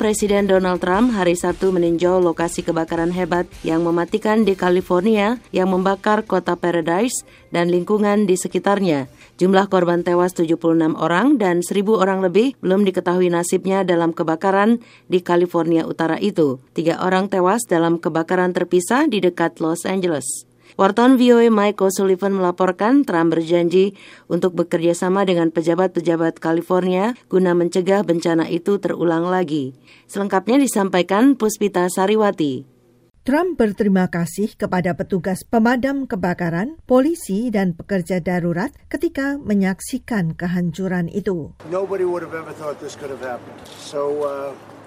Presiden Donald Trump hari Sabtu meninjau lokasi kebakaran hebat yang mematikan di California yang membakar kota Paradise dan lingkungan di sekitarnya. Jumlah korban tewas 76 orang dan 1.000 orang lebih belum diketahui nasibnya dalam kebakaran di California Utara itu. Tiga orang tewas dalam kebakaran terpisah di dekat Los Angeles. Wartawan VOA Mike O'Sullivan melaporkan Trump berjanji untuk bekerja sama dengan pejabat-pejabat California guna mencegah bencana itu terulang lagi. Selengkapnya disampaikan Puspita Sariwati. Trump berterima kasih kepada petugas pemadam kebakaran, polisi, dan pekerja darurat ketika menyaksikan kehancuran itu. Nobody would have ever thought this could have happened. So, uh...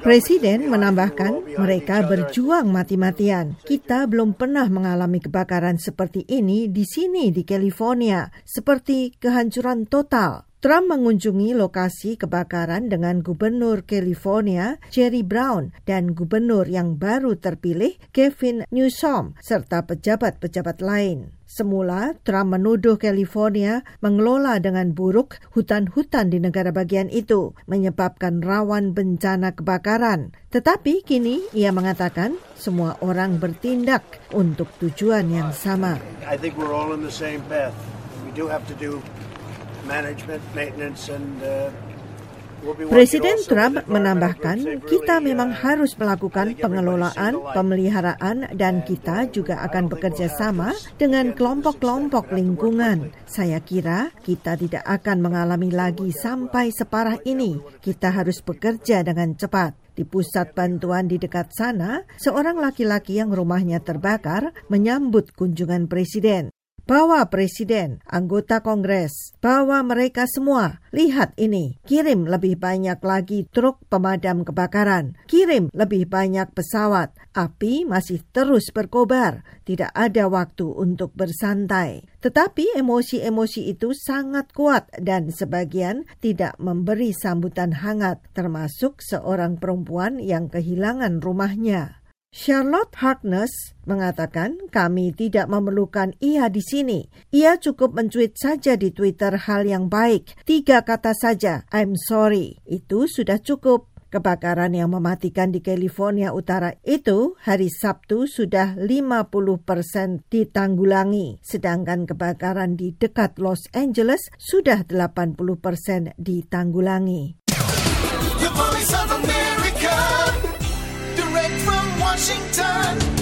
Presiden menambahkan mereka berjuang mati-matian. Kita belum pernah mengalami kebakaran seperti ini di sini di California, seperti kehancuran total. Trump mengunjungi lokasi kebakaran dengan Gubernur California Jerry Brown dan Gubernur yang baru terpilih Kevin Newsom serta pejabat-pejabat lain. Semula, Trump menuduh California mengelola dengan buruk hutan-hutan di negara bagian itu, menyebabkan rawan bencana kebakaran. Tetapi kini ia mengatakan semua orang bertindak untuk tujuan yang sama. I think we're all in the same path. We do have to do Presiden Trump menambahkan, kita memang harus melakukan pengelolaan, pemeliharaan, dan kita juga akan bekerja sama dengan kelompok-kelompok lingkungan. Saya kira kita tidak akan mengalami lagi sampai separah ini. Kita harus bekerja dengan cepat. Di pusat bantuan di dekat sana, seorang laki-laki yang rumahnya terbakar menyambut kunjungan presiden. Bawa presiden, anggota kongres, bawa mereka semua. Lihat ini, kirim lebih banyak lagi truk pemadam kebakaran. Kirim lebih banyak pesawat. Api masih terus berkobar. Tidak ada waktu untuk bersantai. Tetapi emosi-emosi itu sangat kuat dan sebagian tidak memberi sambutan hangat, termasuk seorang perempuan yang kehilangan rumahnya. Charlotte Harkness mengatakan kami tidak memerlukan ia di sini. Ia cukup mencuit saja di Twitter hal yang baik. Tiga kata saja, I'm sorry. Itu sudah cukup. Kebakaran yang mematikan di California Utara itu hari Sabtu sudah 50 persen ditanggulangi, sedangkan kebakaran di dekat Los Angeles sudah 80 persen ditanggulangi. The Washington.